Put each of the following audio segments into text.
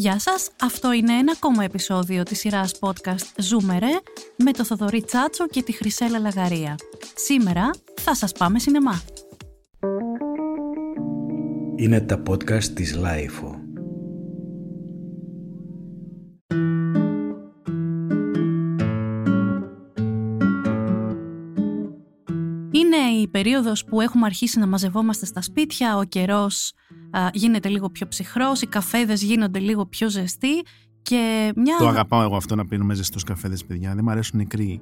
Γεια σας, αυτό είναι ένα ακόμα επεισόδιο της σειράς podcast Ζούμε ρε με το Θοδωρή Τσάτσο και τη Χρυσέλλα Λαγαρία. Σήμερα θα σας πάμε σινεμά. Είναι τα podcast της LiFO. Είναι η περίοδος που έχουμε αρχίσει να μαζευόμαστε στα σπίτια, ο καιρός α, γίνεται λίγο πιο ψυχρός, οι καφέδες γίνονται λίγο πιο ζεστοί και μια... Το αγαπάω εγώ αυτό να πίνουμε ζεστούς καφέδες, παιδιά. Δεν μου αρέσουν νεκροί.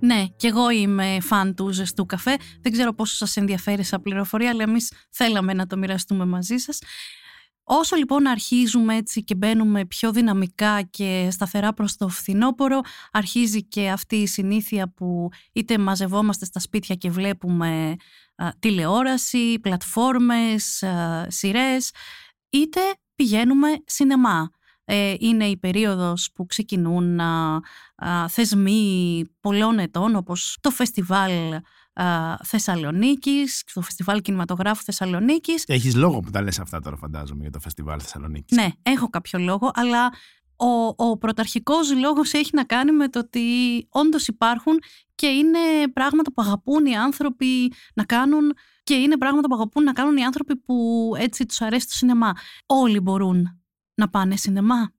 Ναι, και εγώ είμαι φαν του ζεστού καφέ. Δεν ξέρω πόσο σας ενδιαφέρει σαν πληροφορία, αλλά εμείς θέλαμε να το μοιραστούμε μαζί σας. Όσο λοιπόν αρχίζουμε έτσι και μπαίνουμε πιο δυναμικά και σταθερά προς το φθινόπωρο, αρχίζει και αυτή η συνήθεια που είτε μαζευόμαστε στα σπίτια και βλέπουμε α, τηλεόραση, πλατφόρμες, α, σειρές, είτε πηγαίνουμε σινεμά. Ε, είναι η περίοδος που ξεκινούν α, α, θεσμοί πολλών ετών όπως το φεστιβάλ α, Θεσσαλονίκης, το φεστιβάλ κινηματογράφου Θεσσαλονίκης. Έχεις λόγο που τα λες αυτά τώρα φαντάζομαι για το φεστιβάλ Θεσσαλονίκης. Ναι, έχω κάποιο λόγο, αλλά ο, ο πρωταρχικός λόγος έχει να κάνει με το ότι όντως υπάρχουν και είναι πράγματα που αγαπούν οι άνθρωποι να κάνουν και είναι πράγματα που αγαπούν να κάνουν οι άνθρωποι που έτσι τους αρέσει το σινεμά. Όλοι μπορούν να πάνε σινεμά.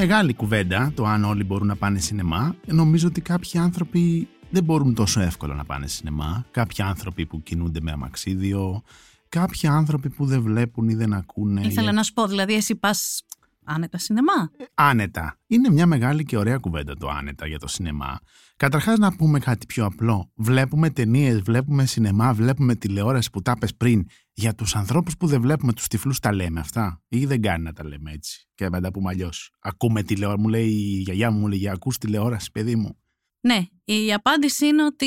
Μεγάλη κουβέντα το αν όλοι μπορούν να πάνε σινεμά. Νομίζω ότι κάποιοι άνθρωποι δεν μπορούν τόσο εύκολα να πάνε σινεμά. Κάποιοι άνθρωποι που κινούνται με αμαξίδιο. Κάποιοι άνθρωποι που δεν βλέπουν ή δεν ακούνε. Ήθελα να σου πω, δηλαδή εσύ πας άνετα σινεμά; Άνετα. Είναι μια μεγάλη και ωραία κουβέντα το άνετα για το σινεμά. Καταρχάς να πούμε κάτι πιο απλό. Βλέπουμε ταινίες, βλέπουμε σινεμά, βλέπουμε τηλεόραση που τα πες πριν. Για τους ανθρώπους που δεν βλέπουμε τους τυφλούς τα λέμε αυτά. Ή δεν κάνει να τα λέμε έτσι. Και να τα πούμε αλλιώς. Ακούμε τηλεόραση. Μου λέει η γιαγιά μου, μου λέει, ακούς τηλεόραση παιδί μου. Ναι, η απάντηση είναι ότι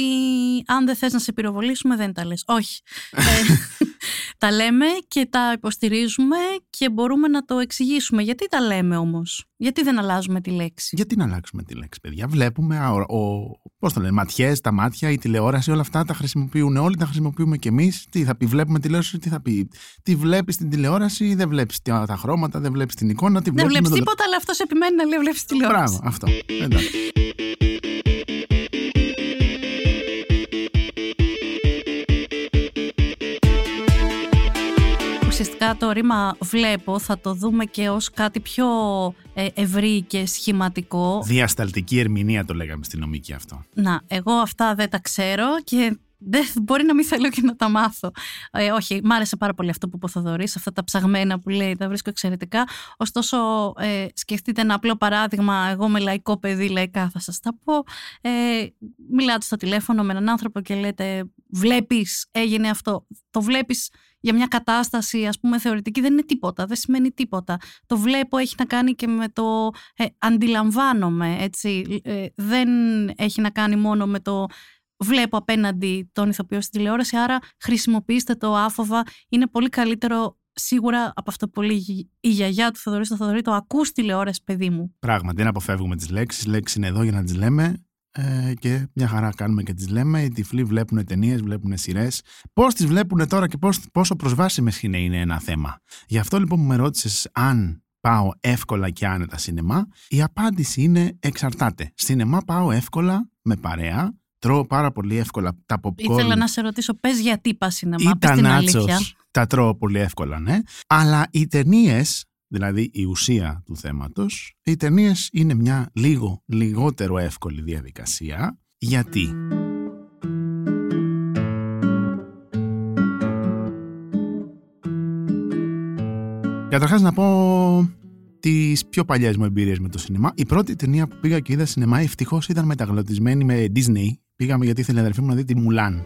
αν δεν θες να σε πυροβολήσουμε δεν τα λες. Όχι. Ε, τα λέμε και τα υποστηρίζουμε και μπορούμε να το εξηγήσουμε. Γιατί τα λέμε όμως; Γιατί δεν αλλάζουμε τη λέξη; Γιατί να αλλάξουμε τη λέξη, παιδιά; Βλέπουμε, α, ο, ο, πώς το λένε, ματιές, τα μάτια, η τηλεόραση, όλα αυτά τα χρησιμοποιούν όλοι, τα χρησιμοποιούμε κι εμείς. Τι θα πει, βλέπουμε τηλεόραση, τι θα πει; Τι βλέπεις στην τηλεόραση, δεν βλέπεις τα, τα χρώματα, δεν βλέπεις την εικόνα. Τι Δεν βλέπουμε βλέπεις το- τίποτα, αλλά αυτός επιμένει να λέει βλέπεις τηλεόραση. Μπράβο, αυτό. Εντάξει. Ουσιαστικά το ρήμα βλέπω θα το δούμε και ως κάτι πιο ε, ευρύ και σχηματικό. Διασταλτική ερμηνεία το λέγαμε στην νομική αυτό. Να, εγώ αυτά δεν τα ξέρω και δεν, μπορεί να μην θέλω και να τα μάθω. Ε, όχι, μ' άρεσε πάρα πολύ αυτό που είπε ο Θοδωρής, αυτά τα ψαγμένα που λέει, τα βρίσκω εξαιρετικά. Ωστόσο, ε, σκεφτείτε ένα απλό παράδειγμα, εγώ με λαϊκό παιδί, λαϊκά θα σας τα πω. Ε, μιλάτε στο τηλέφωνο με έναν άνθρωπο και λέτε, βλέπεις, έγινε αυτό. Το βλέπεις για μια κατάσταση, ας πούμε, θεωρητική, δεν είναι τίποτα, δεν σημαίνει τίποτα. Το βλέπω έχει να κάνει και με το ε, αντιλαμβάνομαι, έτσι. Ε, δεν έχει να κάνει μόνο με το βλέπω απέναντι τον ηθοποιό στην τηλεόραση, άρα χρησιμοποιήστε το άφοβα. Είναι πολύ καλύτερο σίγουρα από αυτό που λέει η γιαγιά του Θοδωρής στο Θοδωρή, το ακούς τηλεόραση, παιδί μου. Πράγματι, δεν αποφεύγουμε τις λέξεις. Λέξεις είναι εδώ για να τις λέμε ε, και μια χαρά κάνουμε και τις λέμε. Οι τυφλοί βλέπουν ταινίες, βλέπουν σειρές. Πώς τις βλέπουν τώρα και πώς, πόσο προσβάσιμες είναι, είναι ένα θέμα. Γι' αυτό λοιπόν που με ρώτησες αν πάω εύκολα και άνετα σινεμά, η απάντηση είναι εξαρτάται. Σινεμά πάω εύκολα με παρέα, τρώω πάρα πολύ εύκολα τα popcorn. Ήθελα να σε ρωτήσω, πες γιατί πας ή σινεμά, πες τα την αλήθεια. nachos, τα τρώω πολύ εύκολα, ναι. Αλλά οι ταινίες, δηλαδή η ουσία του θέματος, οι ταινίες είναι μια λίγο λιγότερο εύκολη διαδικασία. Γιατί; Καταρχάς να πω τις πιο παλιές μου εμπειρίες με το σινεμά. Η πρώτη ταινία που πήγα και είδα σινεμά ευτυχώς ήταν μεταγλωτισμένη με Disney. Πήγαμε γιατί ήθελε η αδερφή μου να δει τη Μουλάν.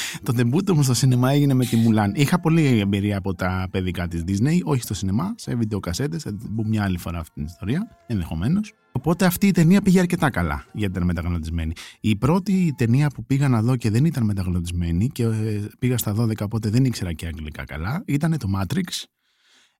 το τεμπούτο μου στο σινεμά έγινε με τη Μουλάν. Είχα πολύ εμπειρία από τα παιδικά της Disney, όχι στο σινεμά, σε βιντεοκασέτες. Θα την πούμε μια άλλη φορά αυτή την ιστορία, ενδεχομένως. Οπότε αυτή η ταινία πήγε αρκετά καλά γιατί ήταν μεταγλωτισμένη. Η πρώτη ταινία που πήγα να δω και δεν ήταν μεταγλωτισμένη και ε, πήγα στα 12 οπότε δεν ήξερα και αγγλικά καλά ήταν το Matrix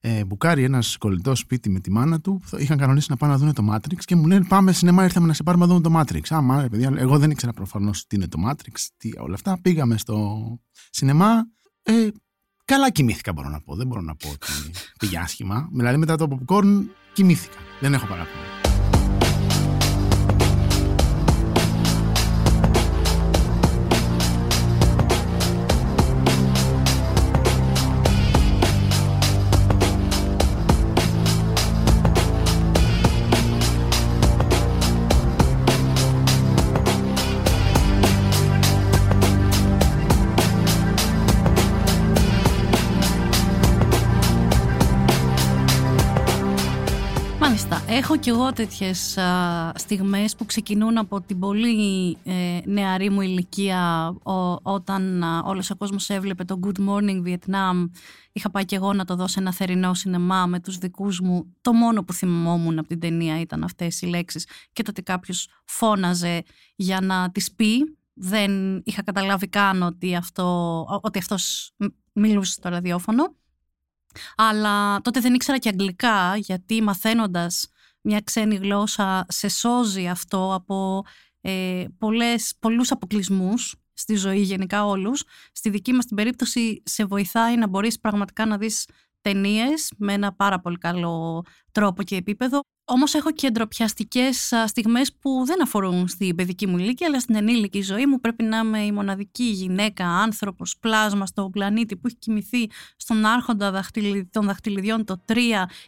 ε, μπουκάρει ένας κολλητός σπίτι με τη μάνα του. Είχαν κανονίσει να πάνε να δουν το Matrix και μου λένε Πάμε σινεμά, ήρθαμε να σε πάρουμε να δούμε το Matrix. Α, μα, παιδιά, εγώ δεν ήξερα προφανώς τι είναι το Matrix, τι όλα αυτά. Πήγαμε στο σινεμά. Ε, καλά κοιμήθηκα, μπορώ να πω. Δεν μπορώ να πω ότι πήγε άσχημα. Δηλαδή μετά το popcorn κοιμήθηκα. Δεν έχω παράπονο. Έχω κι εγώ τέτοιες α, στιγμές που ξεκινούν από την πολύ ε, νεαρή μου ηλικία όταν α, όλος ο κόσμος έβλεπε το Good Morning Vietnam. Είχα πάει κι εγώ να το δω σε ένα θερινό σινεμά με τους δικούς μου. Το μόνο που θυμόμουν από την ταινία ήταν αυτές οι λέξεις και το ότι κάποιος φώναζε για να τις πει. Δεν είχα καταλάβει καν ότι, αυτό, ότι αυτός μιλούσε στο ραδιόφωνο. Αλλά τότε δεν ήξερα και αγγλικά γιατί μαθαίνοντας μια ξένη γλώσσα σε σώζει αυτό από ε, πολλές, πολλούς αποκλεισμούς στη ζωή γενικά όλους. Στη δική μας την περίπτωση σε βοηθάει να μπορείς πραγματικά να δεις ταινίες με ένα πάρα πολύ καλό τρόπο και επίπεδο. Όμως έχω και ντροπιαστικέ στιγμές που δεν αφορούν στην παιδική μου ηλικία, αλλά στην ενήλικη ζωή μου. Πρέπει να είμαι η μοναδική γυναίκα, άνθρωπος, πλάσμα στον πλανήτη που έχει κοιμηθεί στον Άρχοντα των Δαχτυλιδιών το 3,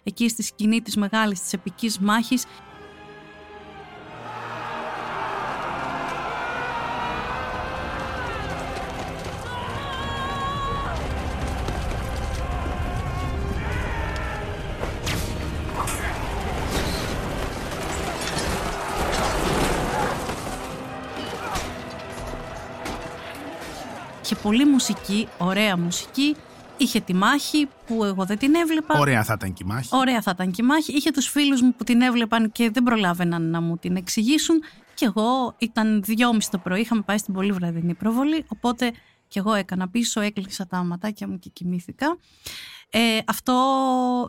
εκεί στη σκηνή της μεγάλης της επικής μάχης. Είχε πολύ μουσική, ωραία μουσική. Είχε τη μάχη που εγώ δεν την έβλεπα. Ωραία θα ήταν και η μάχη. Ωραία θα ήταν και η μάχη. Είχε τους φίλους μου που την έβλεπαν και δεν προλάβαιναν να μου την εξηγήσουν. Και εγώ ήταν δυόμιση το πρωί, είχαμε πάει στην πολύ βραδινή προβολή. Οπότε και εγώ έκανα πίσω, έκλεισα τα ματάκια μου και κοιμήθηκα. Ε, αυτό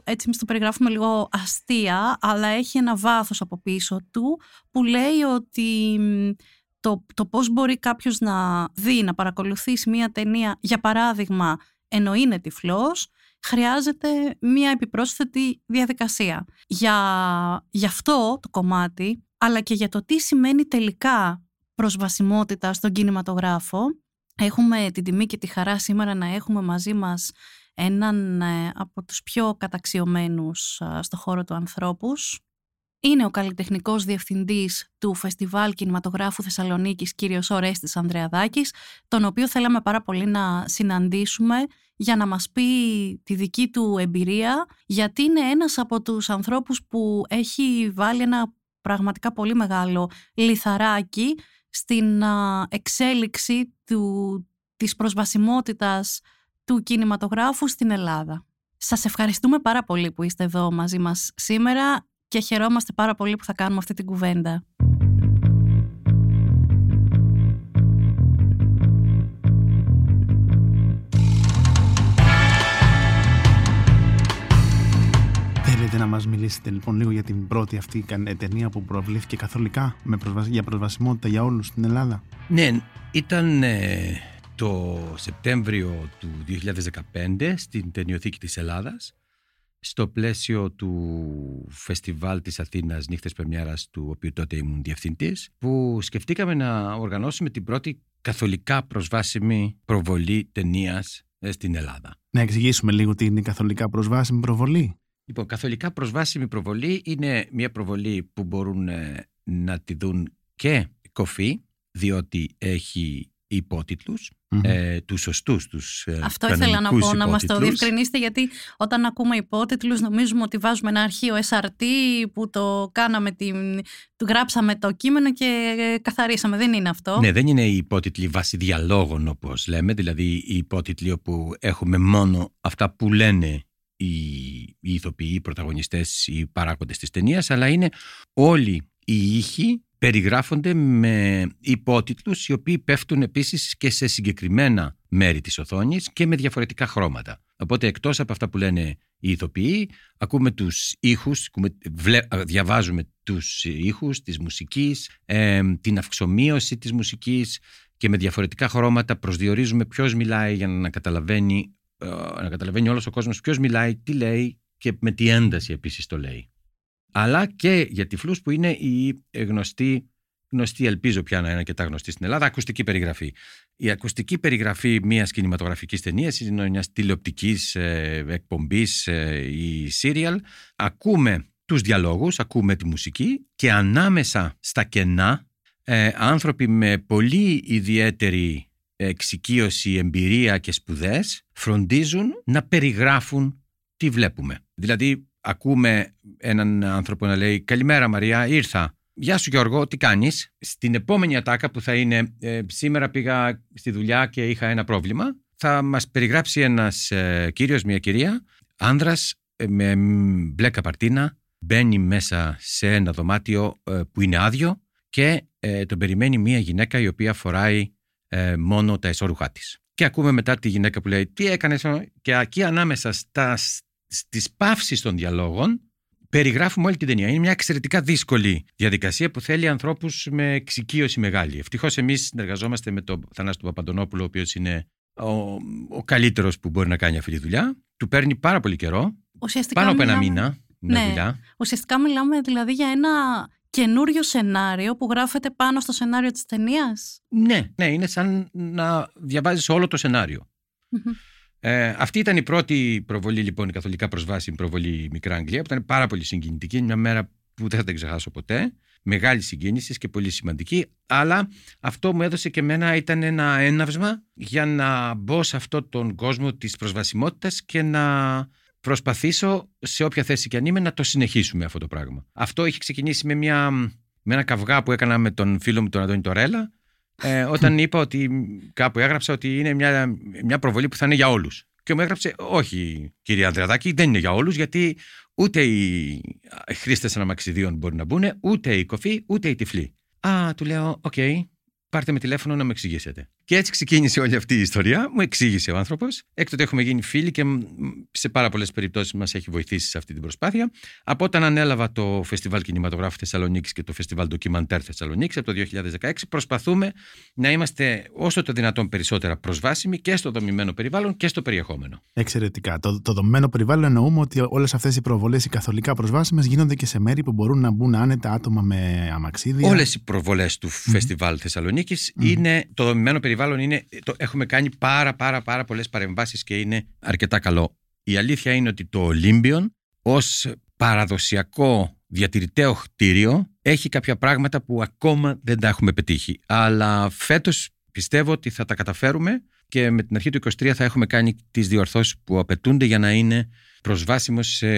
έτσι το περιγράφουμε λίγο αστεία, αλλά έχει ένα βάθος από πίσω του που λέει ότι το, το πώς μπορεί κάποιος να δει, να παρακολουθήσει μία ταινία, για παράδειγμα, ενώ είναι τυφλός, χρειάζεται μία επιπρόσθετη διαδικασία. Για, για αυτό το κομμάτι, αλλά και για το τι σημαίνει τελικά προσβασιμότητα στον κινηματογράφο, έχουμε την τιμή και τη χαρά σήμερα να έχουμε μαζί μας έναν ε, από τους πιο καταξιωμένους στο χώρο του ανθρώπους, είναι ο καλλιτεχνικός διευθυντής του Φεστιβάλ Κινηματογράφου Θεσσαλονίκης κύριος Ορέστης Ανδρεαδάκης, τον οποίο θέλαμε πάρα πολύ να συναντήσουμε για να μας πει τη δική του εμπειρία, γιατί είναι ένας από τους ανθρώπους που έχει βάλει ένα πραγματικά πολύ μεγάλο λιθαράκι στην εξέλιξη του, της προσβασιμότητας του κινηματογράφου στην Ελλάδα. Σας ευχαριστούμε πάρα πολύ που είστε εδώ μαζί μας σήμερα και χαιρόμαστε πάρα πολύ που θα κάνουμε αυτή την κουβέντα. Θέλετε να μας μιλήσετε λοιπόν λίγο για την πρώτη αυτή ταινία που προβλήθηκε καθολικά με για προσβασιμότητα για όλους στην Ελλάδα; Ναι, ήταν ε, το Σεπτέμβριο του 2015 στην Ταινιοθήκη της Ελλάδας στο πλαίσιο του φεστιβάλ της Αθήνας Νύχτες Πρεμιέρας του οποίου τότε ήμουν διευθυντής που σκεφτήκαμε να οργανώσουμε την πρώτη καθολικά προσβάσιμη προβολή ταινίας ε, στην Ελλάδα. Να εξηγήσουμε λίγο τι είναι η καθολικά προσβάσιμη προβολή. Λοιπόν, καθολικά προσβάσιμη προβολή είναι μια προβολή που μπορούν ε, να τη δουν και κοφή διότι έχει υπότιτλους, Μμμ. ε, τους σωστούς, τους ε, Αυτό ήθελα να κανονικούς πω, να μας το υπότιτλους. διευκρινίσετε, γιατί όταν ακούμε υπότιτλους νομίζουμε ότι βάζουμε ένα αρχείο SRT που το κάναμε, την, του γράψαμε το κείμενο και ε, καθαρίσαμε. Δεν είναι αυτό. Ναι, δεν είναι οι υπότιτλοι βάσει διαλόγων όπως λέμε, δηλαδή οι υπότιτλοι όπου έχουμε μόνο αυτά που λένε οι, οι ηθοποιοί, οι πρωταγωνιστές, οι παράγοντες της ταινίας, αλλά είναι όλοι οι ήχοι περιγράφονται με υπότιτλους οι οποίοι πέφτουν επίσης και σε συγκεκριμένα μέρη της οθόνης και με διαφορετικά χρώματα. Οπότε εκτός από αυτά που λένε οι ηθοποιοί, ακούμε τους ήχους, ακούμε- βλέ- διαβάζουμε τους ήχους της μουσικής, ε, την αυξομοίωση της μουσικής και με διαφορετικά χρώματα προσδιορίζουμε ποιος μιλάει για να καταλαβαίνει, ε, να καταλαβαίνει όλος ο κόσμος ποιος μιλάει, τι λέει και με τι ένταση επίσης το λέει. Αλλά και για τυφλούς που είναι η γνωστή, γνωστή ελπίζω πια να είναι και τα γνωστή στην Ελλάδα, ακουστική περιγραφή. Η ακουστική περιγραφή μιας κινηματογραφικής ταινίας είναι μιας τηλεοπτικής ε, εκπομπής ε, ή serial. Ακούμε τους διαλόγους, ακούμε τη μουσική και ανάμεσα στα κενά ε, άνθρωποι με πολύ ιδιαίτερη εξοικείωση, εμπειρία και σπουδές φροντίζουν να περιγράφουν τι βλέπουμε. Δηλαδή ακούμε έναν άνθρωπο να λέει «Καλημέρα Μαρία, ήρθα». «Γεια σου Γιώργο, τι κάνεις» Στην επόμενη ατάκα που θα είναι ε, «Σήμερα πήγα στη δουλειά και είχα ένα πρόβλημα» θα μας περιγράψει ένας ε, κύριος, μια κυρία, άνδρας ε, με μπλε καπαρτίνα, μπαίνει μέσα σε ένα δωμάτιο ε, που είναι άδειο και ε, τον περιμένει μια γυναίκα η οποία φοράει ε, μόνο τα εσώρουχά της. Και ακούμε μετά τη γυναίκα που λέει «Τι έκανες» και εκεί ανάμεσα στα, στις παύσεις των διαλόγων περιγράφουμε όλη την ταινία. Είναι μια εξαιρετικά δύσκολη διαδικασία που θέλει ανθρώπους με εξοικείωση μεγάλη. Ευτυχώς εμείς συνεργαζόμαστε με τον Θανάση του Παπαντονόπουλο, ο οποίος είναι ο, ο καλύτερος που μπορεί να κάνει αυτή τη δουλειά. Του παίρνει πάρα πολύ καιρό, Ουσιαστικά πάνω από ένα μιλάμε- μήνα. Μια Ναι. δουλειά. Ουσιαστικά μιλάμε δηλαδή για ένα καινούριο σενάριο που γράφεται πάνω στο σενάριο της ταινίας; Ναι, ναι, είναι σαν να διαβάζεις όλο το σενάριο. Ε, αυτή ήταν η πρώτη προβολή, λοιπόν, η καθολικά προσβάσιμη προβολή Μικρά Αγγλία, που ήταν πάρα πολύ συγκινητική. Είναι μια μέρα που δεν θα την ξεχάσω ποτέ. Μεγάλη συγκίνηση και πολύ σημαντική. Αλλά αυτό μου έδωσε και εμένα ήταν ένα έναυσμα για να μπω σε αυτόν τον κόσμο της προσβασιμότητας και να προσπαθήσω σε όποια θέση και αν είμαι να το συνεχίσουμε αυτό το πράγμα. Αυτό είχε ξεκινήσει με, μια, με ένα καυγά που έκανα με τον φίλο μου τον Αντώνη Τορέλα ε, όταν είπα ότι κάπου έγραψα ότι είναι μια, μια προβολή που θα είναι για όλους. Και μου έγραψε, όχι κύριε Ανδρεαδάκη, δεν είναι για όλους γιατί ούτε οι χρήστες αμαξιδίων μπορεί να μπουν, ούτε οι κωφοί, ούτε οι τυφλοί. Α, του λέω, οκ, πάρτε με τηλέφωνο να με εξηγήσετε. Και έτσι ξεκίνησε όλη αυτή η ιστορία. Μου εξήγησε ο άνθρωπος. Έκτοτε έχουμε γίνει φίλοι και μ, σε πάρα πολλές περιπτώσεις μας έχει βοηθήσει σε αυτή την προσπάθεια. Από όταν ανέλαβα το Φεστιβάλ Κινηματογράφου Θεσσαλονίκης και το Φεστιβάλ Ντοκιμαντέρ Θεσσαλονίκης από το 2016, προσπαθούμε να είμαστε όσο το δυνατόν περισσότερα προσβάσιμοι και στο δομημένο περιβάλλον και στο περιεχόμενο. Εξαιρετικά. Το, το δομημένο περιβάλλον εννοούμε ότι όλες αυτές οι προβολές οι καθολικά προσβάσιμες γίνονται και σε μέρη που μπορούν να μπουν άνετα άτομα με αμαξίδια. Όλες οι προβολές του Φεστιβάλ Θεσσαλονίκης είναι. Το δομημένο περιβάλλον είναι. Το, έχουμε κάνει πάρα πάρα πάρα πολλές παρεμβάσεις και είναι αρκετά καλό. Η αλήθεια είναι ότι το Ολύμπιον ως παραδοσιακό διατηρηταίο κτίριο έχει κάποια πράγματα που ακόμα δεν τα έχουμε πετύχει. Αλλά φέτος πιστεύω ότι θα τα καταφέρουμε και με την αρχή του 23 θα έχουμε κάνει τις διορθώσεις που απαιτούνται για να είναι προσβάσιμος σε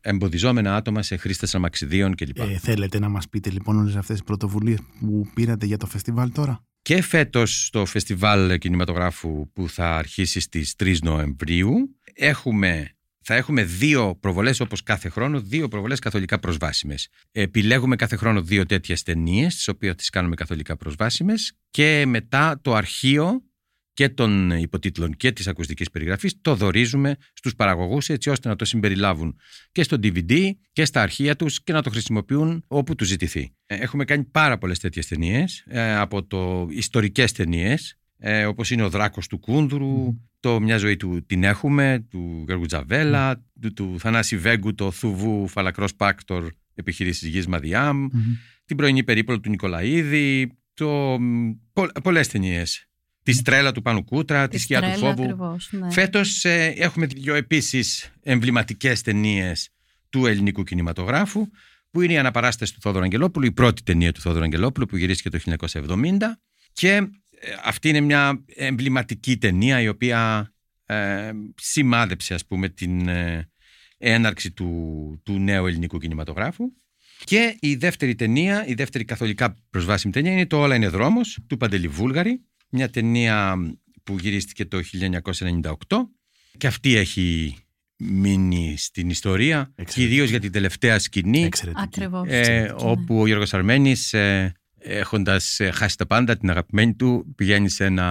εμποδιζόμενα άτομα, σε χρήστες αμαξιδίων κλπ. Ε, θέλετε να μας πείτε λοιπόν όλες αυτές τις πρωτοβουλίες που πήρατε για το φεστιβάλ τώρα; Και φέτος στο φεστιβάλ κινηματογράφου που θα αρχίσει στις 3 Νοεμβρίου έχουμε, θα έχουμε δύο προβολές όπως κάθε χρόνο, δύο προβολές καθολικά προσβάσιμες. Επιλέγουμε κάθε χρόνο δύο τέτοιες ταινίες, τις οποίες τις κάνουμε καθολικά προσβάσιμες και μετά το αρχείο και των υποτίτλων και της ακουστικής περιγραφής το δορίζουμε στους παραγωγούς έτσι ώστε να το συμπεριλάβουν και στο DVD και στα αρχεία τους και να το χρησιμοποιούν όπου τους ζητηθεί. Ε, Έχουμε κάνει πάρα πολλές τέτοιες ταινίες ε, από το ιστορικές ταινίες ε, όπως είναι ο Δράκος του Κούνδρου, το Μια ζωή του την έχουμε, του Γιώργου Τζαβέλα, του, του Θανάση Βέγκου, το Θουβού Φαλακρός Πάκτορ επιχειρήσεις γης Μαδιάμ, την πρωινή περίπολο του Νικολαίδη, το, πο, πολλές ταινίες. Τη στρέλα του Πάνου Κούτρα, τη σκιά του Στρέλα φόβου. ακριβώς, ναι. Φέτος ε, έχουμε δύο επίσης εμβληματικές ταινίες του ελληνικού κινηματογράφου που είναι η Αναπαράσταση του Θόδωρου Αγγελόπουλου, η πρώτη ταινία του Θόδωρου Αγγελόπουλου που γυρίστηκε το 1970 και ε, αυτή είναι μια εμβληματική ταινία η οποία ε, σημάδεψε ας πούμε την ε, έναρξη του, του νέου ελληνικού κινηματογράφου. Και η δεύτερη ταινία, η δεύτερη καθολικά προσβάσιμη ταινία είναι το «Όλα είναι δρόμος» του Παντελή Βούλγαρη. Μια ταινία που γυρίστηκε το 1998 και αυτή έχει μείνει στην ιστορία, Εξαιρετική. κυρίως για την τελευταία σκηνή, Εξαιρετική. Ακριβώς. ε, Εξαιρετική, ναι. όπου ο Γιώργος Αρμένης, ε, έχοντας ε, χάσει τα πάντα, την αγαπημένη του, πηγαίνει σε ένα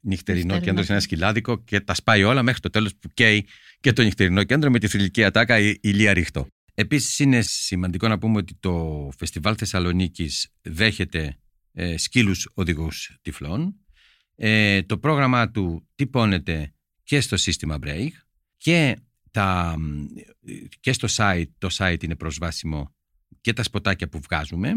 νυχτερινό Νυχτερινό κέντρο, σε ένα κέντρο. σκυλάδικο και τα σπάει όλα μέχρι το τέλος που καίει και το νυχτερινό κέντρο με τη θρηλυκή ατάκα η Ηλία Ρίχτο. Επίσης είναι σημαντικό να πούμε ότι το Φεστιβάλ Θεσσαλονίκης δέχεται ε, σκύλους οδηγούς τυφλών. Ε, το πρόγραμμά του τυπώνεται και στο σύστημα Break και, τα, και στο site, το site είναι προσβάσιμο και τα σποτάκια που βγάζουμε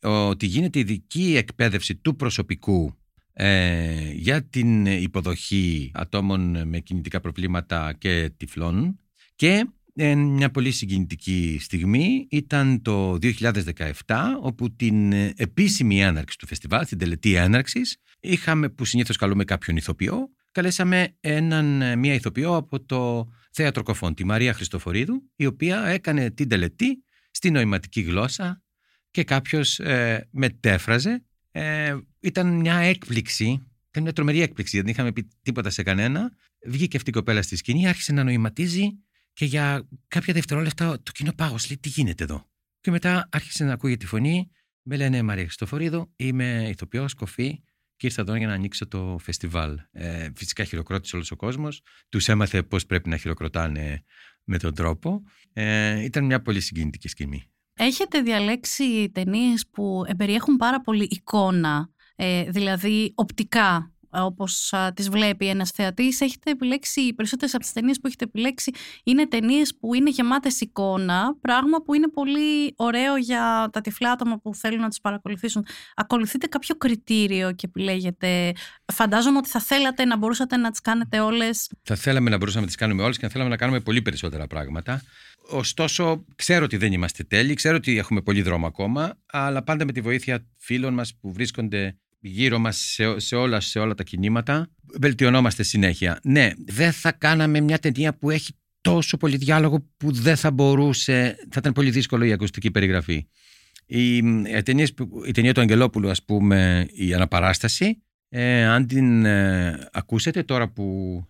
ότι γίνεται ειδική εκπαίδευση του προσωπικού ε, για την υποδοχή ατόμων με κινητικά προβλήματα και τυφλών και ε, μια πολύ συγκινητική στιγμή. Ήταν το 2017 όπου την ε, επίσημη έναρξη του φεστιβάλ, την τελετή έναρξης είχαμε που συνήθως καλούμε κάποιον ηθοποιό καλέσαμε έναν, ε, μια ηθοποιό από το Θέατρο Κοφών, τη Μαρία Χριστοφορίδου η οποία έκανε την τελετή στη νοηματική γλώσσα και κάποιος ε, μετέφραζε. Ε, ήταν μια έκπληξη ήταν μια τρομερή έκπληξη γιατί δεν είχαμε πει τίποτα σε κανένα. Βγήκε αυτή η κοπέλα στη σκηνή άρχισε να νοηματίζει και για κάποια δευτερόλεπτα το κοινό πάγος λέει τι γίνεται εδώ; Και μετά άρχισε να ακούγεται τη φωνή με λένε Μαρία Χριστοφορίδου είμαι ηθοποιός, κοφή και ήρθα εδώ για να ανοίξω το φεστιβάλ. Ε, φυσικά χειροκρότησε όλος ο κόσμος. Τους έμαθε πώς πρέπει να χειροκροτάνε με τον τρόπο. Ε, ήταν μια πολύ συγκινητική σκηνή. Έχετε διαλέξει ταινίες που περιέχουν πάρα πολύ εικόνα, ε, δηλαδή οπτικά, όπως α, τις βλέπει ένας θεατής. Έχετε επιλέξει, οι περισσότερες από τις ταινίες που έχετε επιλέξει είναι ταινίες που είναι γεμάτες εικόνα, πράγμα που είναι πολύ ωραίο για τα τυφλά άτομα που θέλουν να τις παρακολουθήσουν. Ακολουθείτε κάποιο κριτήριο και επιλέγετε. Φαντάζομαι ότι θα θέλατε να μπορούσατε να τις κάνετε όλες. Θα θέλαμε να μπορούσαμε να τις κάνουμε όλες και να θέλαμε να κάνουμε πολύ περισσότερα πράγματα. Ωστόσο, ξέρω ότι δεν είμαστε τέλειοι, ξέρω ότι έχουμε πολύ δρόμο ακόμα, αλλά πάντα με τη βοήθεια φίλων μας που βρίσκονται γύρω μας σε, σε, όλα, σε όλα τα κινήματα, βελτιωνόμαστε συνέχεια. Ναι, δεν θα κάναμε μια ταινία που έχει τόσο πολύ διάλογο που δεν θα μπορούσε, θα ήταν πολύ δύσκολο η ακουστική περιγραφή. Η, η, ταινίες που- η ταινία του Αγγελόπουλου, ας πούμε, η Αναπαράσταση, ε, αν την ε, ακούσετε τώρα που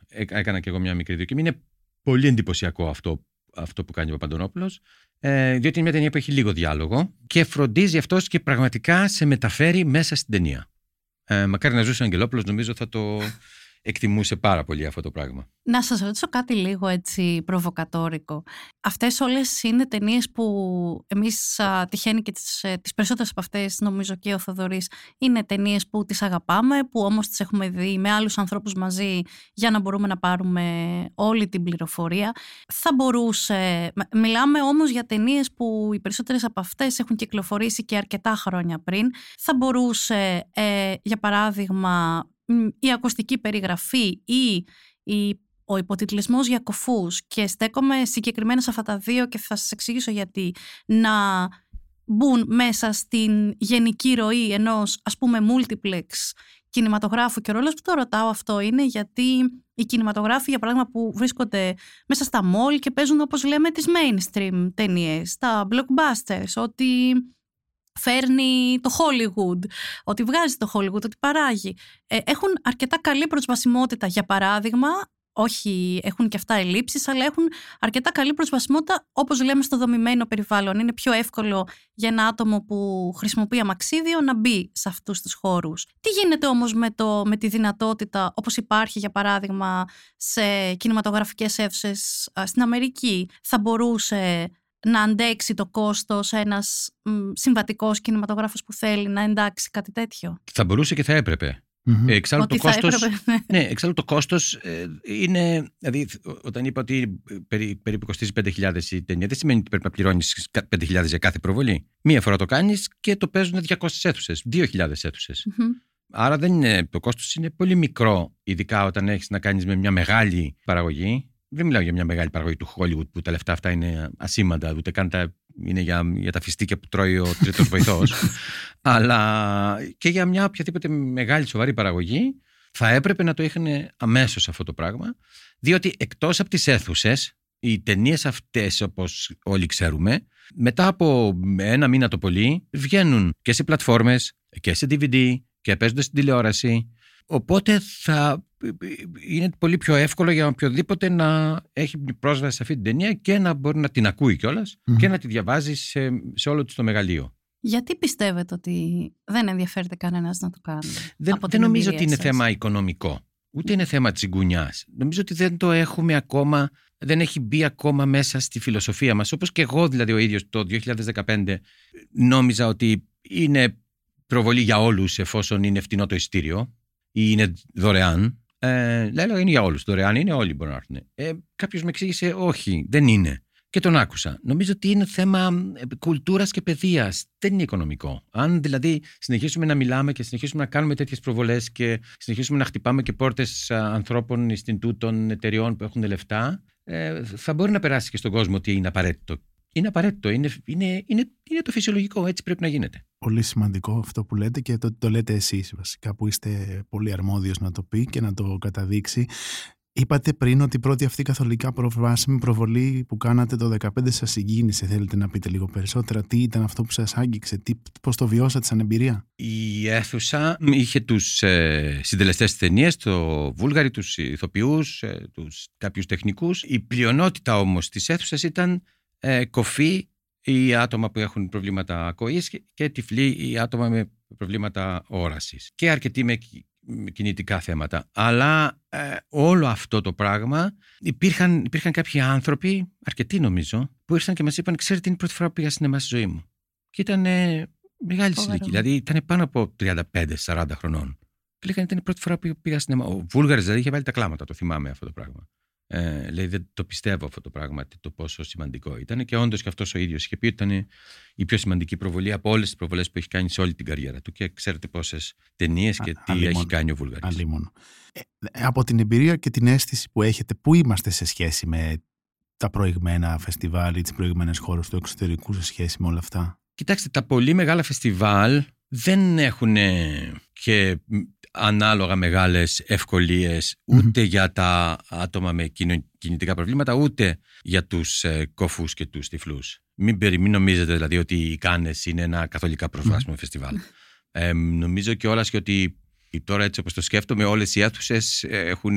έ- έκανα και εγώ μια μικρή δοκιμή, είναι πολύ εντυπωσιακό αυτό, αυτό που κάνει ο Παπαντονόπουλος, ε, διότι είναι μια ταινία που έχει λίγο διάλογο και φροντίζει αυτός και πραγματικά σε μεταφέρει μέσα στην ταινία. Ε, μακάρι να ζούσε ο Αγγελόπουλος, νομίζω θα το εκτιμούσε πάρα πολύ αυτό το πράγμα. Να σας ρωτήσω κάτι λίγο έτσι προβοκατόρικο. Αυτές όλες είναι ταινίες που εμείς α, τυχαίνει και τις, ε, τις περισσότερες από αυτές νομίζω και ο Θοδωρής είναι ταινίες που τις αγαπάμε, που όμως τις έχουμε δει με άλλους ανθρώπους μαζί για να μπορούμε να πάρουμε όλη την πληροφορία. Θα μπορούσε, μ- μιλάμε όμως για ταινίες που οι περισσότερες από αυτές έχουν κυκλοφορήσει και αρκετά χρόνια πριν. Θα μπορούσε, ε, για παράδειγμα, μ, η ακουστική περιγραφή ή η, ο υποτιτλισμός για κοφούς και στέκομαι συγκεκριμένα σε αυτά τα δύο και θα σας εξηγήσω γιατί να μπουν μέσα στην γενική ροή ενός ας πούμε multiplex κινηματογράφου και ο ρόλος που το ρωτάω αυτό είναι γιατί οι κινηματογράφοι για παράδειγμα που βρίσκονται μέσα στα mall και παίζουν όπως λέμε τις mainstream ταινίες, τα blockbusters, ότι φέρνει το Hollywood, ότι βγάζει το Hollywood, ότι παράγει. Ε, έχουν αρκετά καλή προσβασιμότητα, για παράδειγμα, όχι έχουν και αυτά ελλείψεις, αλλά έχουν αρκετά καλή προσβασιμότητα, όπως λέμε στο δομημένο περιβάλλον. Είναι πιο εύκολο για ένα άτομο που χρησιμοποιεί αμαξίδιο να μπει σε αυτούς τους χώρους. Τι γίνεται όμως με, το, με τη δυνατότητα, όπως υπάρχει για παράδειγμα σε κινηματογραφικές αίθουσες α, στην Αμερική, θα μπορούσε να αντέξει το κόστος ένας μ, συμβατικός κινηματογράφος που θέλει να εντάξει κάτι τέτοιο; Θα μπορούσε και θα έπρεπε. Μμμ. Ε, Εξάλλου το Ότι θα κόστος, έπρεπε. ναι. ναι, εξάλλου το κόστος ε, είναι, δηλαδή όταν είπα ότι περί, περίπου κοστίζει 5.000 η ταινία, δεν σημαίνει ότι πρέπει να πληρώνεις 5.000 για κάθε προβολή. Μία φορά το κάνεις και το παίζουν 200 αίθουσες, 2.000 αίθουσες. Μμμ. Άρα δεν είναι, το κόστος είναι πολύ μικρό, ειδικά όταν έχεις να κάνεις με μια μεγάλη παραγωγή. Δεν μιλάω για μια μεγάλη παραγωγή του Hollywood που τα λεφτά αυτά είναι ασήμαντα, ούτε καν τα είναι για, για τα φιστίκια που τρώει ο τρίτος βοηθός. Αλλά και για μια οποιαδήποτε μεγάλη σοβαρή παραγωγή θα έπρεπε να το είχαν αμέσως αυτό το πράγμα διότι εκτός από τις αίθουσες, οι ταινίες αυτές όπως όλοι ξέρουμε μετά από ένα μήνα το πολύ βγαίνουν και σε πλατφόρμες και σε DVD και παίζονται στην τηλεόραση οπότε θα είναι πολύ πιο εύκολο για οποιοδήποτε να έχει πρόσβαση σε αυτή την ταινία και να μπορεί να την ακούει κιόλας και να τη διαβάζει σε, σε όλο το μεγαλείο. Γιατί πιστεύετε ότι δεν ενδιαφέρεται κανένας να το κάνει. Δεν, από δεν την νομίζω εμπειρία ότι είναι σας; θέμα οικονομικό. Ούτε είναι θέμα τσιγκουνιά. Νομίζω ότι δεν το έχουμε ακόμα, δεν έχει μπει ακόμα μέσα στη φιλοσοφία μας. Όπως και εγώ δηλαδή ο ίδιος το 2015 νόμιζα ότι είναι προβολή για όλους εφόσον είναι φτηνό το ειστήριο ή είναι δωρεάν. Ε, λέω είναι για όλους. Δωρεάν είναι, όλοι μπορούν να έρθουν. Ε, Κάποιος με εξήγησε όχι, δεν είναι. Και τον άκουσα. Νομίζω ότι είναι θέμα κουλτούρας και παιδείας. Δεν είναι οικονομικό. Αν δηλαδή συνεχίσουμε να μιλάμε και συνεχίσουμε να κάνουμε τέτοιες προβολές και συνεχίσουμε να χτυπάμε και πόρτες ανθρώπων Ινστιτούτων, εταιριών που έχουν λεφτά, ε, θα μπορεί να περάσει και στον κόσμο ότι είναι απαραίτητο. Είναι απαραίτητο. Είναι, είναι, είναι, είναι το φυσιολογικό. Έτσι πρέπει να γίνεται. Πολύ σημαντικό αυτό που λέτε και το ότι το λέτε εσείς βασικά που είστε πολύ αρμόδιος να το πει και να το καταδείξει. Είπατε πριν ότι η πρώτη αυτή καθολικά προβάσιμη προβολή που κάνατε το 2015 σας συγκίνησε. Θέλετε να πείτε λίγο περισσότερα. Τι ήταν αυτό που σας άγγιξε, τι, πώς το βιώσατε σαν εμπειρία; Η αίθουσα είχε τους ε, συντελεστές της ταινίας, το Βούλγαρη, τους ηθοποιούς, ε, τους κάποιους τεχνικούς. Η πλειονότητα όμως της αίθουσας ήταν ε, κοφή ή άτομα που έχουν προβλήματα ακοής και, και τυφλοί ή άτομα με προβλήματα όρασης. Και αρκετοί με κι- με κινητικά θέματα. Αλλά ε, όλο αυτό το πράγμα υπήρχαν, υπήρχαν κάποιοι άνθρωποι, αρκετοί νομίζω, που ήρθαν και μας είπαν «Ξέρετε, είναι η πρώτη φορά που πήγα σινεμά στη ζωή μου». Και ήταν ε, μεγάλη Φοβερό. ηλικία, δηλαδή ήταν πάνω από 35-40 χρονών. Και λέγανε ήταν η πρώτη φορά που πήγα σινεμά. Ο Βούλγαρης δηλαδή είχε βάλει τα κλάματα, το θυμάμαι αυτό το πράγμα. Ε, λέει δεν το πιστεύω αυτό το πράγμα, τι- το πόσο σημαντικό ήταν. Και όντως και αυτός ο ίδιος είχε πει ότι ήταν η πιο σημαντική προβολή από όλες τις προβολές που έχει κάνει σε όλη την καριέρα του. Και ξέρετε πόσες ταινίες και Α- τι αλλήμον. έχει κάνει ο Βούλγαρης. Αλλήμον. Ε, από την εμπειρία και την αίσθηση που έχετε, πού είμαστε σε σχέση με τα προηγμένα φεστιβάλ ή τις προηγμένες χώρες του εξωτερικού σε σχέση με όλα αυτά; Κοιτάξτε, τα πολύ μεγάλα φεστιβάλ δεν έχουν και ανάλογα μεγάλες ευκολίες ούτε για τα άτομα με κινη- κινητικά προβλήματα ούτε για τους ε, κόφους και τους τυφλούς. Μην, περι- μην νομίζετε δηλαδή ότι οι Κάνες είναι ένα καθολικά προσβάσιμο φεστιβάλ. Ε, νομίζω και και ότι τώρα έτσι όπως το σκέφτομαι όλες οι αίθουσες έχουν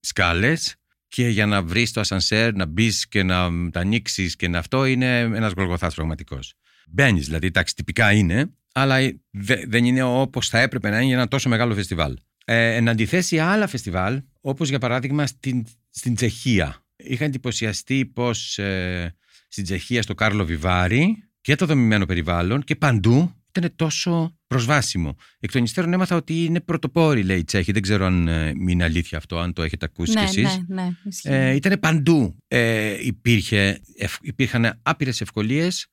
σκάλες και για να βρεις το ασανσέρ, να μπεις και να τα ανοίξεις και να αυτό είναι ένας γολγοθάς πραγματικός. Μπαίνεις, δηλαδή, εντάξει, τυπικά είναι, αλλά δε- δεν είναι όπως θα έπρεπε να είναι για ένα τόσο μεγάλο φεστιβάλ. Ε, εν αντιθέσει άλλα φεστιβάλ, όπως για παράδειγμα στην, στην Τσεχία. Είχα εντυπωσιαστεί πως ε, στην Τσεχία, στο Κάρλο Βιβάρι και το δομημένο περιβάλλον και παντού ήταν τόσο προσβάσιμο. Εκ των υστέρων έμαθα ότι είναι πρωτοπόροι, λέει η Τσέχη. Δεν ξέρω αν ε, είναι αλήθεια αυτό, αν το έχετε ακούσει ναι, κι εσείς. ναι, ναι, ισχύει. Ε, ήταν παντού. Ε, υπήρχε, ευ- υπήρχαν άπειρες ευκολίες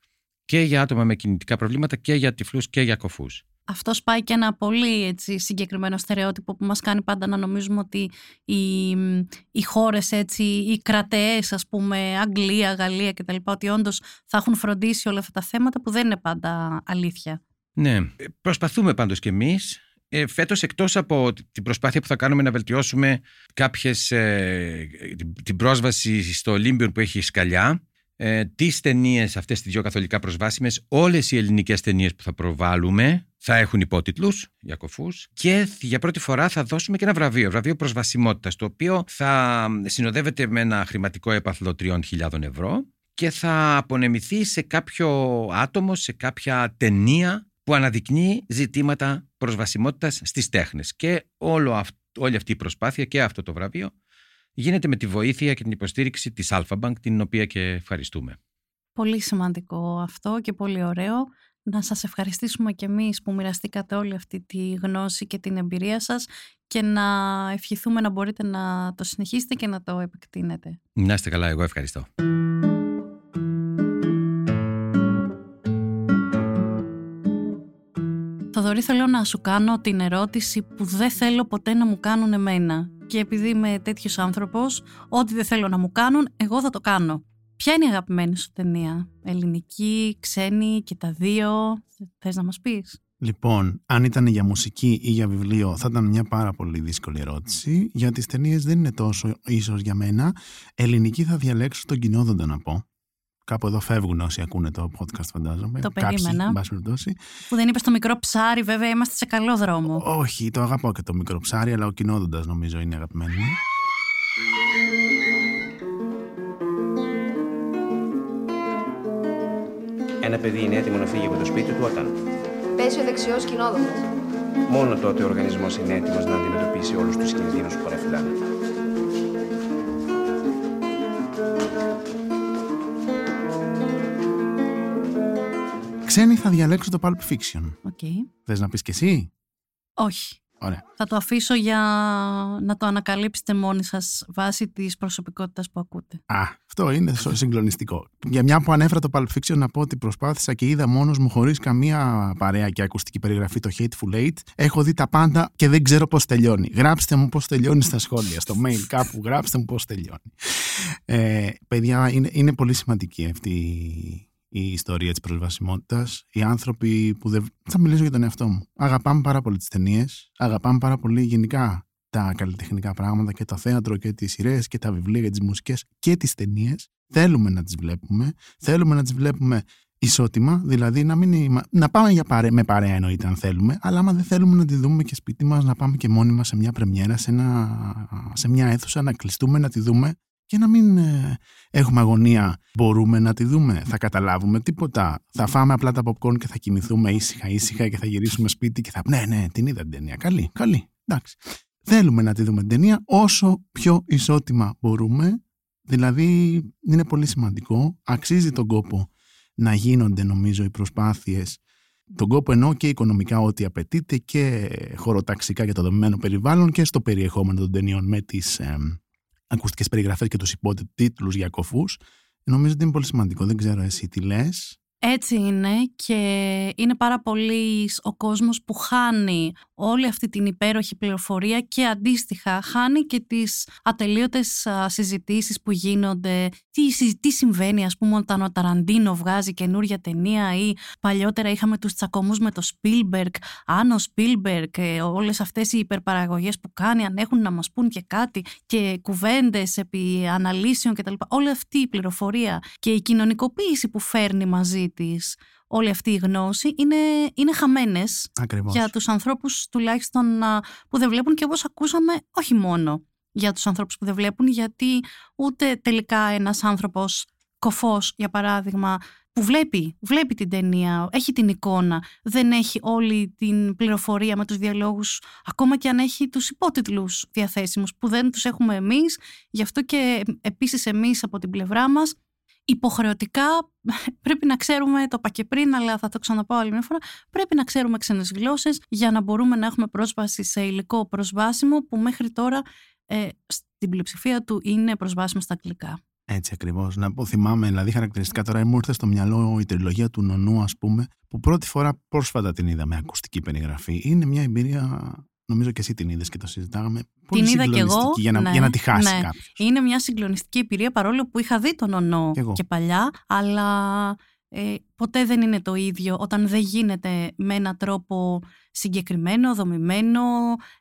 και για άτομα με κινητικά προβλήματα και για τυφλούς και για κοφούς. Αυτό σπάει και ένα πολύ έτσι, συγκεκριμένο στερεότυπο που μας κάνει πάντα να νομίζουμε ότι οι, οι χώρες έτσι, οι κρατεές ας πούμε, Αγγλία, Γαλλία κτλ. ότι όντως θα έχουν φροντίσει όλα αυτά τα θέματα που δεν είναι πάντα αλήθεια. Ναι, ε, προσπαθούμε πάντως κι εμείς. Ε, φέτος εκτός από την προσπάθεια που θα κάνουμε να βελτιώσουμε κάποιες, ε, την, την πρόσβαση στο Olympion που έχει σκαλιά, ε, τις ταινίες αυτές τις δύο καθολικά προσβάσιμες, όλες οι ελληνικές ταινίες που θα προβάλλουμε θα έχουν υπότιτλους για κοφούς και για πρώτη φορά θα δώσουμε και ένα βραβείο, βραβείο προσβασιμότητας, το οποίο θα συνοδεύεται με ένα χρηματικό έπαθλο 3.000 ευρώ και θα απονεμηθεί σε κάποιο άτομο, σε κάποια ταινία που αναδεικνύει ζητήματα προσβασιμότητας στις τέχνες. Και όλο αυ- όλη αυτή η προσπάθεια και αυτό το βραβείο γίνεται με τη βοήθεια και την υποστήριξη της Alpha Bank, την οποία και ευχαριστούμε. Πολύ σημαντικό αυτό και πολύ ωραίο. Να σας ευχαριστήσουμε και εμείς που μοιραστήκατε όλη αυτή τη γνώση και την εμπειρία σας και να ευχηθούμε να μπορείτε να το συνεχίσετε και να το επεκτείνετε. Να είστε καλά, εγώ ευχαριστώ. Θοδωρή, θέλω να σου κάνω την ερώτηση που δεν θέλω ποτέ να μου κάνουν εμένα. Και επειδή είμαι τέτοιος άνθρωπος, ό,τι δεν θέλω να μου κάνουν, εγώ θα το κάνω. Ποια είναι η αγαπημένη σου ταινία, ελληνική, ξένη και τα δύο, θες να μας πεις; Λοιπόν, αν ήταν για μουσική ή για βιβλίο, θα ήταν μια πάρα πολύ δύσκολη ερώτηση. Για τις ταινίες δεν είναι τόσο ίσως για μένα. Ελληνική θα διαλέξω τον κοινόδοντα να πω. Κάπου εδώ φεύγουν όσοι ακούνε το podcast, φαντάζομαι. Το Κάποιοι, περίμενα. εν πάση περιπτώσει. Που δεν είπες το μικρό ψάρι, βέβαια είμαστε σε καλό δρόμο. Όχι, το αγαπάω και το μικρό ψάρι, αλλά ο κοινόδοντα νομίζω είναι αγαπημένο μου. Ένα παιδί είναι έτοιμο να φύγει από το σπίτι του όταν; Πέσει ο δεξιός κοινόδοντα. Μόνο τότε ο οργανισμός είναι έτοιμος να αντιμετωπίσει όλους τους κινδύνους που παραφυλάνε. Ξένη θα διαλέξω το Pulp Fiction. OK. Θες να πεις και εσύ; Όχι. Ωραία. Θα το αφήσω για να το ανακαλύψετε μόνοι σας βάσει της προσωπικότητας που ακούτε. Α, αυτό είναι σο- συγκλονιστικό. Για μια που ανέφερα το Pulp Fiction, να πω ότι προσπάθησα και είδα μόνος μου χωρίς καμία παρέα και ακουστική περιγραφή το Hateful Eight. Έχω δει τα πάντα και δεν ξέρω πώς τελειώνει. Γράψτε μου πώς τελειώνει στα σχόλια, στο mail κάπου, γράψτε μου πώς τελειώνει. Ε, παιδιά, είναι, είναι πολύ σημαντική αυτή η- η ιστορία της προσβασιμότητας. Οι άνθρωποι που δεν... Θα μιλήσω για τον εαυτό μου. Αγαπάμε πάρα πολύ τις ταινίες, αγαπάμε πάρα πολύ γενικά τα καλλιτεχνικά πράγματα και το θέατρο και τις σειρές και τα βιβλία και τις μουσικές και τις ταινίες. Θέλουμε να τις βλέπουμε. Θέλουμε να τις βλέπουμε ισότιμα, δηλαδή να, μην, είμα- να πάμε για παρέ, με παρέα εννοείται αν θέλουμε, αλλά άμα δεν θέλουμε να τη δούμε και σπίτι μας, να πάμε και μόνοι μας σε μια πρεμιέρα, σε, ένα, σε μια αίθουσα, να κλειστούμε, να τη δούμε και να μην ε, έχουμε αγωνία. Μπορούμε να τη δούμε, θα καταλάβουμε τίποτα. Θα φάμε απλά τα popcorn και θα κοιμηθούμε ήσυχα, ήσυχα και θα γυρίσουμε σπίτι και θα. Ναι, ναι, την είδα την ταινία. Καλή, καλή. Εντάξει. Θέλουμε να τη δούμε την ταινία όσο πιο ισότιμα μπορούμε. Δηλαδή, είναι πολύ σημαντικό. Αξίζει τον κόπο να γίνονται, νομίζω, οι προσπάθειες τον κόπο εννοώ και οικονομικά ό,τι απαιτείται και χωροταξικά για το δομημένο περιβάλλον και στο περιεχόμενο των ταινιών με τις ε, ακουστικές περιγραφές και τους υπότιτλους για κοφούς. Νομίζω ότι είναι πολύ σημαντικό. Δεν ξέρω εσύ τι λες. Έτσι είναι και είναι πάρα πολύ ο κόσμος που χάνει όλη αυτή την υπέροχη πληροφορία και αντίστοιχα χάνει και τις ατελείωτες α, συζητήσεις που γίνονται. Τι, συ- τι συμβαίνει ας πούμε όταν ο Ταραντίνο βγάζει καινούρια ταινία ή παλιότερα είχαμε τους τσακωμούς με το Spielberg, αν ο Spielberg και όλες αυτές οι υπερπαραγωγές που κάνει αν έχουν να μας πούν και κάτι και κουβέντες επί αναλύσεων κτλ. Όλη αυτή η πληροφορία και η κοινωνικοποίηση που φέρνει μαζί της όλη αυτή η γνώση είναι, είναι χαμένες Ακριβώς. για τους ανθρώπους τουλάχιστον α, που δεν βλέπουν και όπως ακούσαμε όχι μόνο για τους ανθρώπους που δεν βλέπουν γιατί ούτε τελικά ένας άνθρωπος κοφός για παράδειγμα που βλέπει, βλέπει την ταινία, έχει την εικόνα, δεν έχει όλη την πληροφορία με τους διαλόγους, ακόμα και αν έχει τους υπότιτλους διαθέσιμους που δεν τους έχουμε εμείς, γι' αυτό και επίσης εμείς από την πλευρά μας υποχρεωτικά πρέπει να ξέρουμε, το είπα και πριν, αλλά θα το ξαναπάω άλλη μια φορά, πρέπει να ξέρουμε ξένες γλώσσες για να μπορούμε να έχουμε πρόσβαση σε υλικό προσβάσιμο που μέχρι τώρα ε, στην πλειοψηφία του είναι προσβάσιμο στα αγγλικά. Έτσι ακριβώς. Να πω, θυμάμαι, δηλαδή χαρακτηριστικά τώρα μου ήρθε στο μυαλό η τριλογία του Νονού, ας πούμε, που πρώτη φορά πρόσφατα την είδα με ακουστική περιγραφή. Είναι μια εμπειρία, νομίζω και εσύ την είδες και το συζητάγαμε. Πολύ Την είδα κι εγώ, συγκλονιστική για να, ναι, για να τη χάσει ναι. κάποιος. Είναι μια συγκλονιστική εμπειρία παρόλο που είχα δει τον ονό Κι εγώ. και παλιά, αλλά ε, ποτέ δεν είναι το ίδιο όταν δεν γίνεται με έναν τρόπο συγκεκριμένο, δομημένο,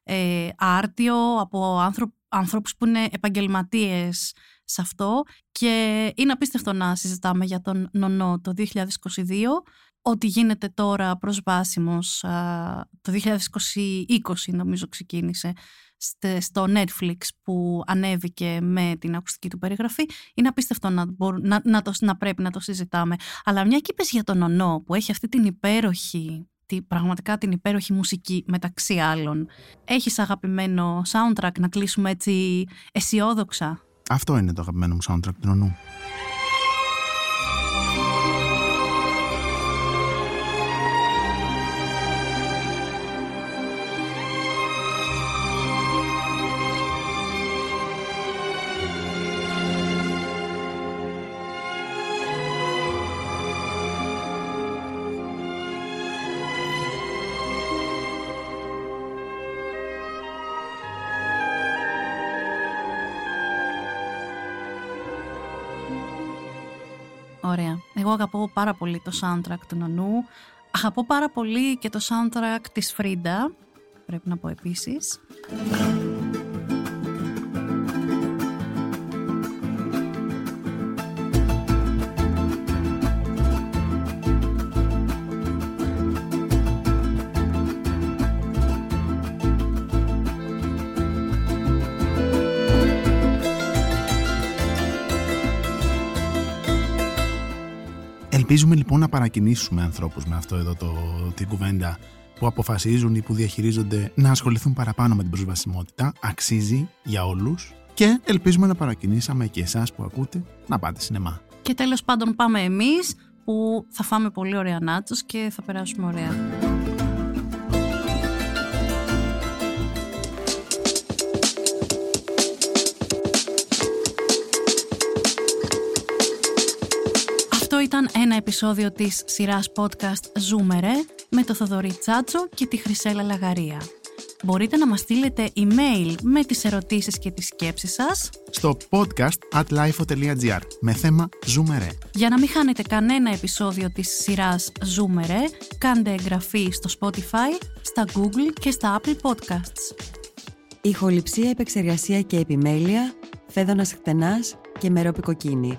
ε, άρτιο από άνθρω- ανθρώπους που είναι επαγγελματίες σε αυτό και είναι απίστευτο να συζητάμε για τον Νονό το 2022 ότι γίνεται τώρα προσβάσιμος α, το 2020 νομίζω ξεκίνησε στε- στο Netflix που ανέβηκε με την ακουστική του περιγραφή είναι απίστευτο να, μπορ- να, να, το, να πρέπει να το συζητάμε αλλά μια και είπες για τον Ονό που έχει αυτή την υπέροχη τη, πραγματικά την υπέροχη μουσική μεταξύ άλλων έχεις αγαπημένο soundtrack να κλείσουμε έτσι αισιόδοξα; Αυτό είναι το αγαπημένο μου soundtrack του Νονού. Ωραία. Εγώ αγαπώ πάρα πολύ το soundtrack του Νονού. Αγαπώ πάρα πολύ και το soundtrack της Φρίντα. Πρέπει να πω επίσης. Ελπίζουμε λοιπόν να παρακινήσουμε ανθρώπους με αυτό εδώ το, την κουβέντα που αποφασίζουν ή που διαχειρίζονται να ασχοληθούν παραπάνω με την προσβασιμότητα. Αξίζει για όλους και ελπίζουμε να παρακινήσαμε και εσάς που ακούτε να πάτε σινεμά. Και τέλος πάντων πάμε εμείς που θα φάμε πολύ ωραία νάτσος και θα περάσουμε ωραία. Αυτό ήταν ένα επεισόδιο της σειράς podcast Zoomere με το Θοδωρή Τσάτσο και τη Χρυσέλα Λαγαρία. Μπορείτε να μας στείλετε email με τις ερωτήσεις και τις σκέψεις σας Στο podcast at lifeo.gr με θέμα Zoomere. Για να μην χάνετε κανένα επεισόδιο της σειράς Zoomere, κάντε εγγραφή στο Spotify, στα Google και στα Apple Podcasts. Ηχοληψία, επεξεργασία και επιμέλεια, φέδωνας χτενάς και μερόπικοκίνη.